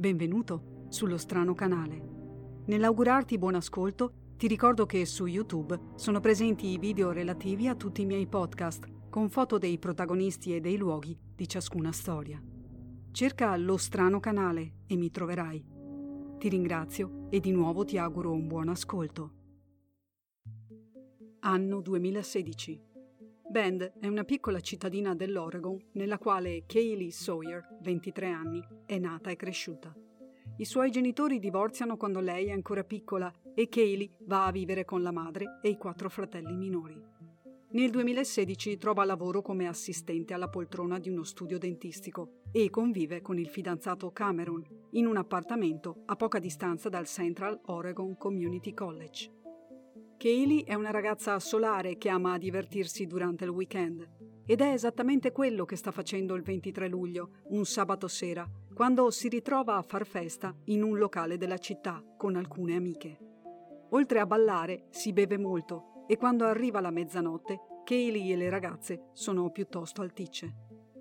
Benvenuto sullo strano canale. Nell'augurarti buon ascolto, ti ricordo che su YouTube sono presenti i video relativi a tutti i miei podcast, con foto dei protagonisti e dei luoghi di ciascuna storia. Cerca lo strano canale e mi troverai. Ti ringrazio e di nuovo ti auguro un buon ascolto. Anno 2016. Bend è una piccola cittadina dell'Oregon nella quale Kaylee Sawyer, 23 anni, è nata e cresciuta. I suoi genitori divorziano quando lei è ancora piccola e Kaylee va a vivere con la madre e i quattro fratelli minori. Nel 2016 trova lavoro come assistente alla poltrona di uno studio dentistico e convive con il fidanzato Cameron in un appartamento a poca distanza dal Central Oregon Community College. Kaylee è una ragazza solare che ama divertirsi durante il weekend ed è esattamente quello che sta facendo il 23 luglio, un sabato sera, quando si ritrova a far festa in un locale della città con alcune amiche. Oltre a ballare, si beve molto e quando arriva la mezzanotte, Kaylee e le ragazze sono piuttosto alticce.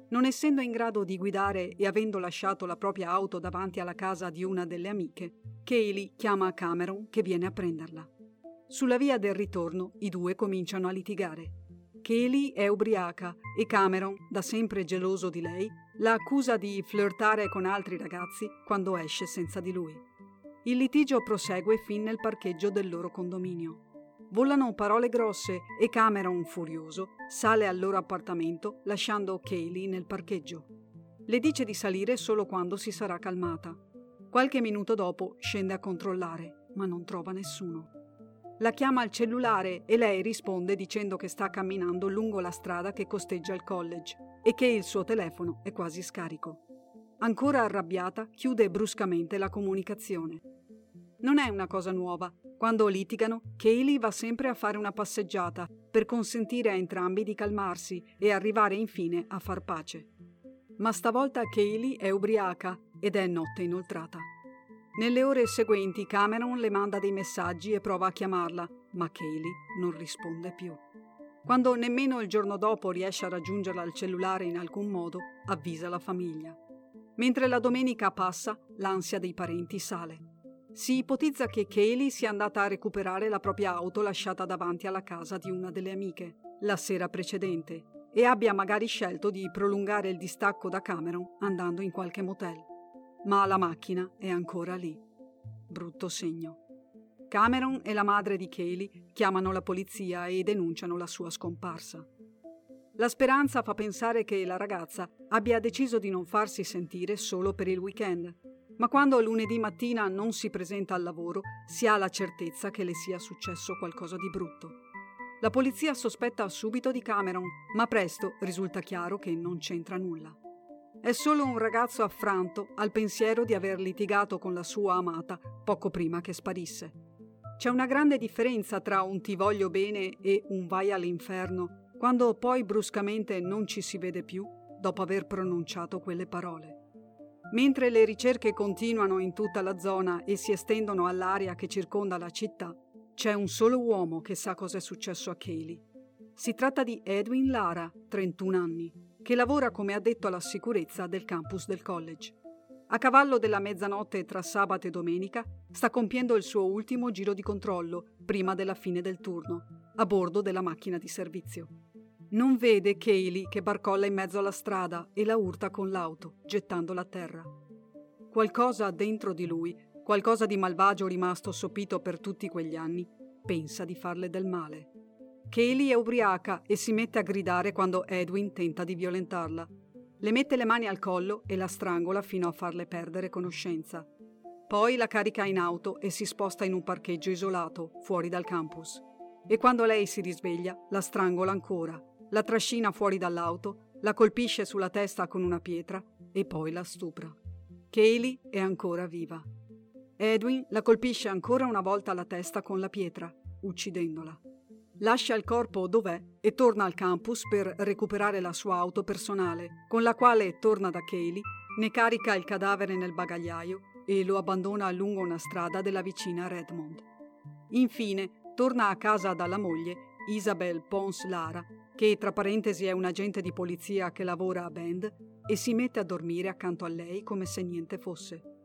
Non essendo in grado di guidare e avendo lasciato la propria auto davanti alla casa di una delle amiche, Kaylee chiama Cameron che viene a prenderla. Sulla via del ritorno i due cominciano a litigare. Kaylee è ubriaca e Cameron, da sempre geloso di lei, la accusa di flirtare con altri ragazzi quando esce senza di lui. Il litigio prosegue fin nel parcheggio del loro condominio. Volano parole grosse e Cameron, furioso, sale al loro appartamento lasciando Kaylee nel parcheggio. Le dice di salire solo quando si sarà calmata. Qualche minuto dopo scende a controllare, ma non trova nessuno. La chiama al cellulare e lei risponde dicendo che sta camminando lungo la strada che costeggia il college e che il suo telefono è quasi scarico. Ancora arrabbiata, chiude bruscamente la comunicazione. Non è una cosa nuova. Quando litigano, Kaylee va sempre a fare una passeggiata per consentire a entrambi di calmarsi e arrivare infine a far pace. Ma stavolta Kaylee è ubriaca ed è notte inoltrata. Nelle ore seguenti Cameron le manda dei messaggi e prova a chiamarla, ma Kaylee non risponde più. Quando nemmeno il giorno dopo riesce a raggiungerla al cellulare in alcun modo, avvisa la famiglia. Mentre la domenica passa, l'ansia dei parenti sale. Si ipotizza che Kaylee sia andata a recuperare la propria auto lasciata davanti alla casa di una delle amiche la sera precedente e abbia magari scelto di prolungare il distacco da Cameron andando in qualche motel ma la macchina è ancora lì. Brutto segno. Cameron e la madre di Kaylee chiamano la polizia e denunciano la sua scomparsa. La speranza fa pensare che la ragazza abbia deciso di non farsi sentire solo per il weekend, ma quando lunedì mattina non si presenta al lavoro si ha la certezza che le sia successo qualcosa di brutto. La polizia sospetta subito di Cameron, ma presto risulta chiaro che non c'entra nulla. È solo un ragazzo affranto al pensiero di aver litigato con la sua amata poco prima che sparisse. C'è una grande differenza tra un ti voglio bene e un vai all'inferno, quando poi bruscamente non ci si vede più dopo aver pronunciato quelle parole. Mentre le ricerche continuano in tutta la zona e si estendono all'area che circonda la città, c'è un solo uomo che sa cosa è successo a Kaylee. Si tratta di Edwin Lara, 31 anni, che lavora come addetto alla sicurezza del campus del college. A cavallo della mezzanotte tra sabato e domenica sta compiendo il suo ultimo giro di controllo prima della fine del turno, a bordo della macchina di servizio. Non vede Kaylee che barcolla in mezzo alla strada e la urta con l'auto, gettandola a terra. Qualcosa dentro di lui, qualcosa di malvagio rimasto sopito per tutti quegli anni, pensa di farle del male. Kaylee è ubriaca e si mette a gridare quando Edwin tenta di violentarla. Le mette le mani al collo e la strangola fino a farle perdere conoscenza. Poi la carica in auto e si sposta in un parcheggio isolato, fuori dal campus. E quando lei si risveglia, la strangola ancora, la trascina fuori dall'auto, la colpisce sulla testa con una pietra e poi la stupra. Kaylee è ancora viva. Edwin la colpisce ancora una volta alla testa con la pietra, uccidendola. Lascia il corpo dov'è e torna al campus per recuperare la sua auto personale, con la quale torna da Kaylee, ne carica il cadavere nel bagagliaio e lo abbandona lungo una strada della vicina Redmond. Infine, torna a casa dalla moglie, Isabel Pons Lara, che tra parentesi è un agente di polizia che lavora a Bend, e si mette a dormire accanto a lei come se niente fosse.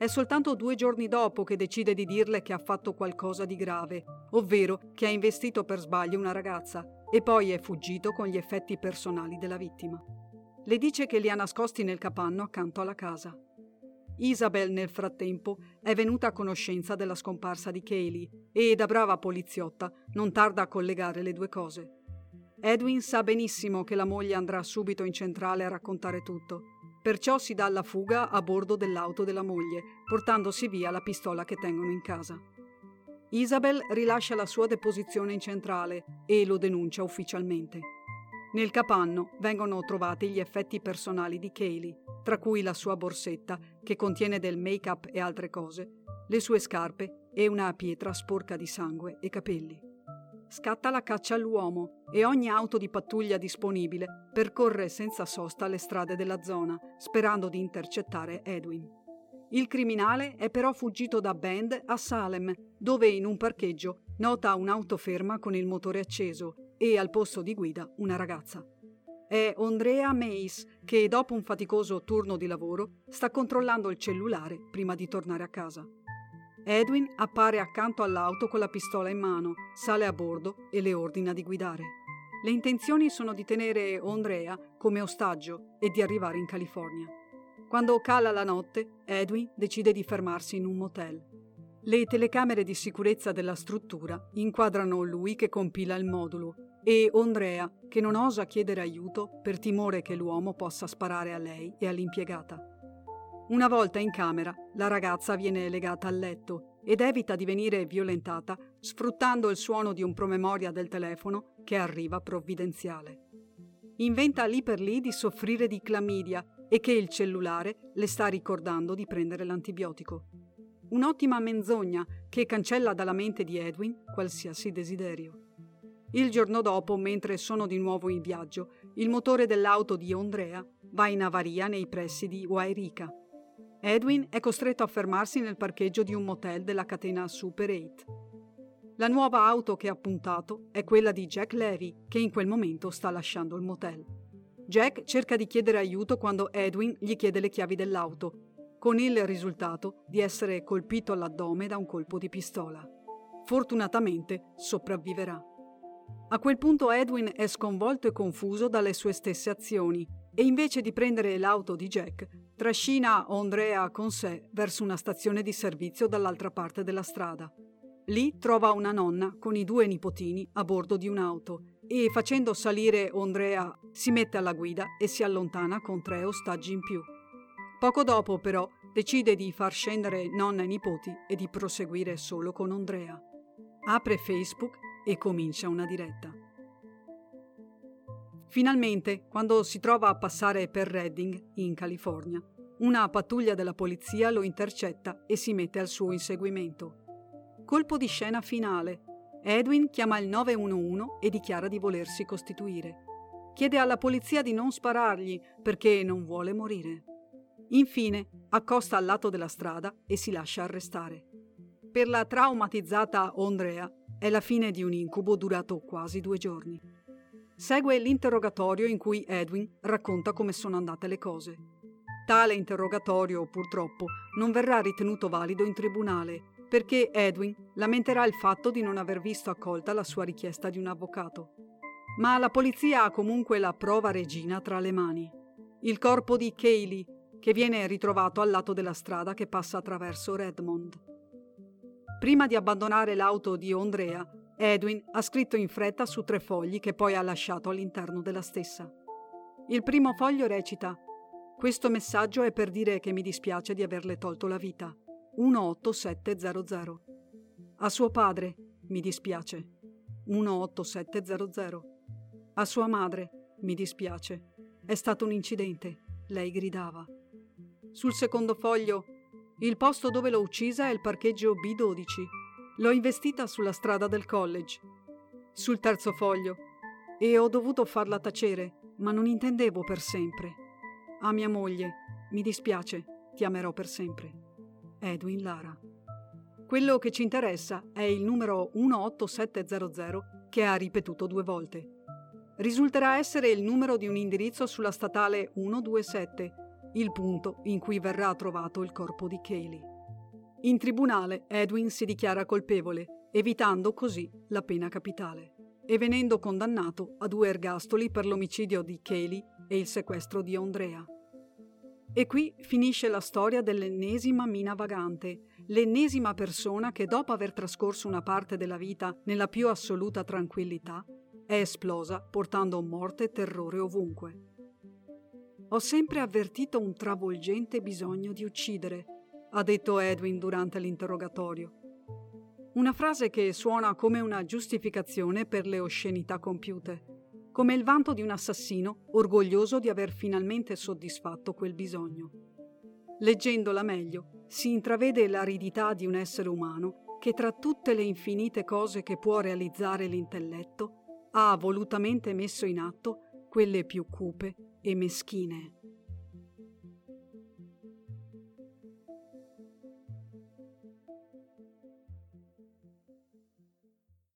È soltanto due giorni dopo che decide di dirle che ha fatto qualcosa di grave, ovvero che ha investito per sbaglio una ragazza e poi è fuggito con gli effetti personali della vittima. Le dice che li ha nascosti nel capanno accanto alla casa. Isabel nel frattempo è venuta a conoscenza della scomparsa di Kaylee e da brava poliziotta non tarda a collegare le due cose. Edwin sa benissimo che la moglie andrà subito in centrale a raccontare tutto Perciò si dà alla fuga a bordo dell'auto della moglie, portandosi via la pistola che tengono in casa. Isabel rilascia la sua deposizione in centrale e lo denuncia ufficialmente. Nel capanno vengono trovati gli effetti personali di Kaylee, tra cui la sua borsetta, che contiene del make-up e altre cose, le sue scarpe e una pietra sporca di sangue e capelli scatta la caccia all'uomo e ogni auto di pattuglia disponibile percorre senza sosta le strade della zona, sperando di intercettare Edwin. Il criminale è però fuggito da Bend a Salem, dove in un parcheggio nota un'auto ferma con il motore acceso e al posto di guida una ragazza. È Andrea Mace che dopo un faticoso turno di lavoro sta controllando il cellulare prima di tornare a casa. Edwin appare accanto all'auto con la pistola in mano, sale a bordo e le ordina di guidare. Le intenzioni sono di tenere Andrea come ostaggio e di arrivare in California. Quando cala la notte, Edwin decide di fermarsi in un motel. Le telecamere di sicurezza della struttura inquadrano lui che compila il modulo e Andrea che non osa chiedere aiuto per timore che l'uomo possa sparare a lei e all'impiegata. Una volta in camera, la ragazza viene legata al letto ed evita di venire violentata sfruttando il suono di un promemoria del telefono che arriva provvidenziale. Inventa lì per lì di soffrire di clamidia e che il cellulare le sta ricordando di prendere l'antibiotico. Un'ottima menzogna che cancella dalla mente di Edwin qualsiasi desiderio. Il giorno dopo, mentre sono di nuovo in viaggio, il motore dell'auto di Andrea va in avaria nei pressi di Wairika Edwin è costretto a fermarsi nel parcheggio di un motel della catena Super 8. La nuova auto che ha puntato è quella di Jack Levy, che in quel momento sta lasciando il motel. Jack cerca di chiedere aiuto quando Edwin gli chiede le chiavi dell'auto, con il risultato di essere colpito all'addome da un colpo di pistola. Fortunatamente sopravviverà. A quel punto Edwin è sconvolto e confuso dalle sue stesse azioni e invece di prendere l'auto di Jack, trascina Andrea con sé verso una stazione di servizio dall'altra parte della strada. Lì trova una nonna con i due nipotini a bordo di un'auto e facendo salire Andrea si mette alla guida e si allontana con tre ostaggi in più. Poco dopo però decide di far scendere nonna e nipoti e di proseguire solo con Andrea. Apre Facebook e comincia una diretta. Finalmente, quando si trova a passare per Redding, in California, una pattuglia della polizia lo intercetta e si mette al suo inseguimento. Colpo di scena finale. Edwin chiama il 911 e dichiara di volersi costituire. Chiede alla polizia di non sparargli perché non vuole morire. Infine, accosta al lato della strada e si lascia arrestare. Per la traumatizzata Andrea è la fine di un incubo durato quasi due giorni. Segue l'interrogatorio in cui Edwin racconta come sono andate le cose. Tale interrogatorio, purtroppo, non verrà ritenuto valido in tribunale perché Edwin lamenterà il fatto di non aver visto accolta la sua richiesta di un avvocato. Ma la polizia ha comunque la prova regina tra le mani. Il corpo di Kaylee, che viene ritrovato al lato della strada che passa attraverso Redmond. Prima di abbandonare l'auto di Andrea, Edwin ha scritto in fretta su tre fogli che poi ha lasciato all'interno della stessa. Il primo foglio recita Questo messaggio è per dire che mi dispiace di averle tolto la vita. 18700. A suo padre, mi dispiace. 18700. A sua madre, mi dispiace. È stato un incidente, lei gridava. Sul secondo foglio, il posto dove l'ho uccisa è il parcheggio B12 L'ho investita sulla strada del college, sul terzo foglio, e ho dovuto farla tacere, ma non intendevo per sempre. A mia moglie, mi dispiace, ti amerò per sempre. Edwin Lara. Quello che ci interessa è il numero 18700 che ha ripetuto due volte. Risulterà essere il numero di un indirizzo sulla statale 127 il punto in cui verrà trovato il corpo di Kaylee. In tribunale Edwin si dichiara colpevole, evitando così la pena capitale e venendo condannato a due ergastoli per l'omicidio di Kaylee e il sequestro di Andrea. E qui finisce la storia dell'ennesima mina vagante, l'ennesima persona che dopo aver trascorso una parte della vita nella più assoluta tranquillità, è esplosa portando morte e terrore ovunque. Ho sempre avvertito un travolgente bisogno di uccidere, ha detto Edwin durante l'interrogatorio. Una frase che suona come una giustificazione per le oscenità compiute come il vanto di un assassino orgoglioso di aver finalmente soddisfatto quel bisogno. Leggendola meglio, si intravede l'aridità di un essere umano che tra tutte le infinite cose che può realizzare l'intelletto ha volutamente messo in atto quelle più cupe e meschine.